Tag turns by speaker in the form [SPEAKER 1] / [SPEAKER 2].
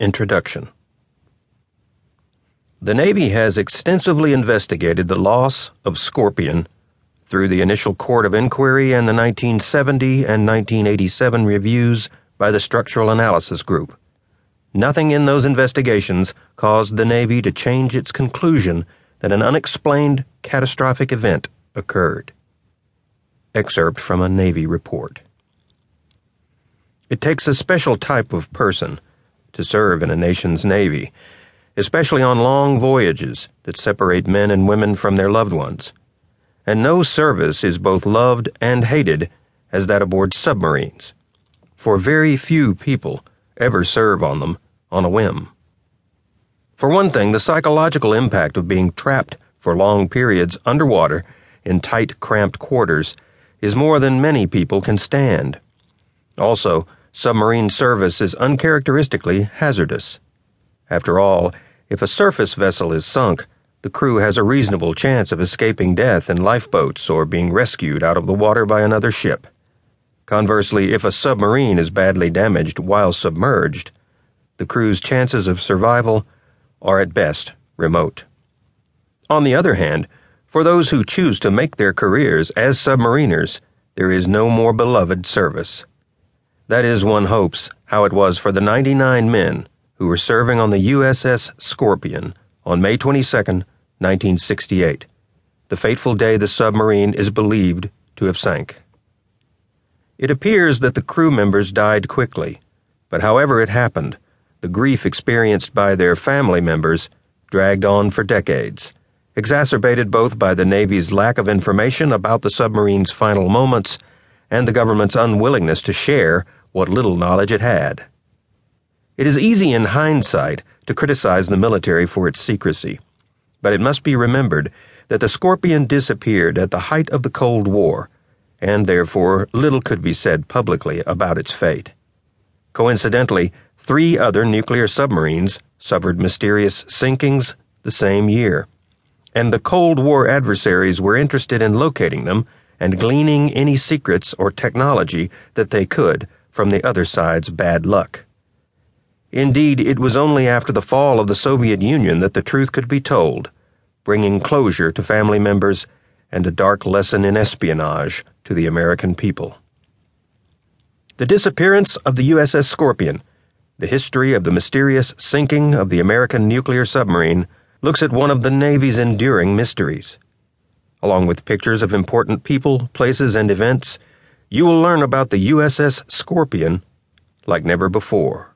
[SPEAKER 1] Introduction The Navy has extensively investigated the loss of Scorpion through the initial Court of Inquiry and the 1970 and 1987 reviews by the Structural Analysis Group. Nothing in those investigations caused the Navy to change its conclusion that an unexplained catastrophic event occurred. Excerpt from a Navy report. It takes a special type of person to serve in a nation's Navy, especially on long voyages that separate men and women from their loved ones. And no service is both loved and hated as that aboard submarines, for very few people ever serve on them on a whim. For one thing, the psychological impact of being trapped for long periods underwater in tight, cramped quarters is more than many people can stand. Also, submarine service is uncharacteristically hazardous. After all, if a surface vessel is sunk, the crew has a reasonable chance of escaping death in lifeboats or being rescued out of the water by another ship. Conversely, if a submarine is badly damaged while submerged, the crew's chances of survival are at best remote. On the other hand, for those who choose to make their careers as submariners, there is no more beloved service. That is, one hopes, how it was for the 99 men who were serving on the USS Scorpion on May 22, 1968, the fateful day the submarine is believed to have sank. It appears that the crew members died quickly, but however it happened, the grief experienced by their family members dragged on for decades, exacerbated both by the Navy's lack of information about the submarine's final moments and the government's unwillingness to share what little knowledge it had. It is easy in hindsight to criticize the military for its secrecy, but it must be remembered that the Scorpion disappeared at the height of the Cold War, and therefore little could be said publicly about its fate. Coincidentally, three other nuclear submarines suffered mysterious sinkings the same year, and the Cold War adversaries were interested in locating them and gleaning any secrets or technology that they could from the other side's bad luck. Indeed, it was only after the fall of the Soviet Union that the truth could be told, bringing closure to family members and a dark lesson in espionage to the American people. The disappearance of the USS Scorpion, the history of the mysterious sinking of the American nuclear submarine, looks at one of the Navy's enduring mysteries. Along with pictures of important people, places, and events, you will learn about the USS Scorpion like never before.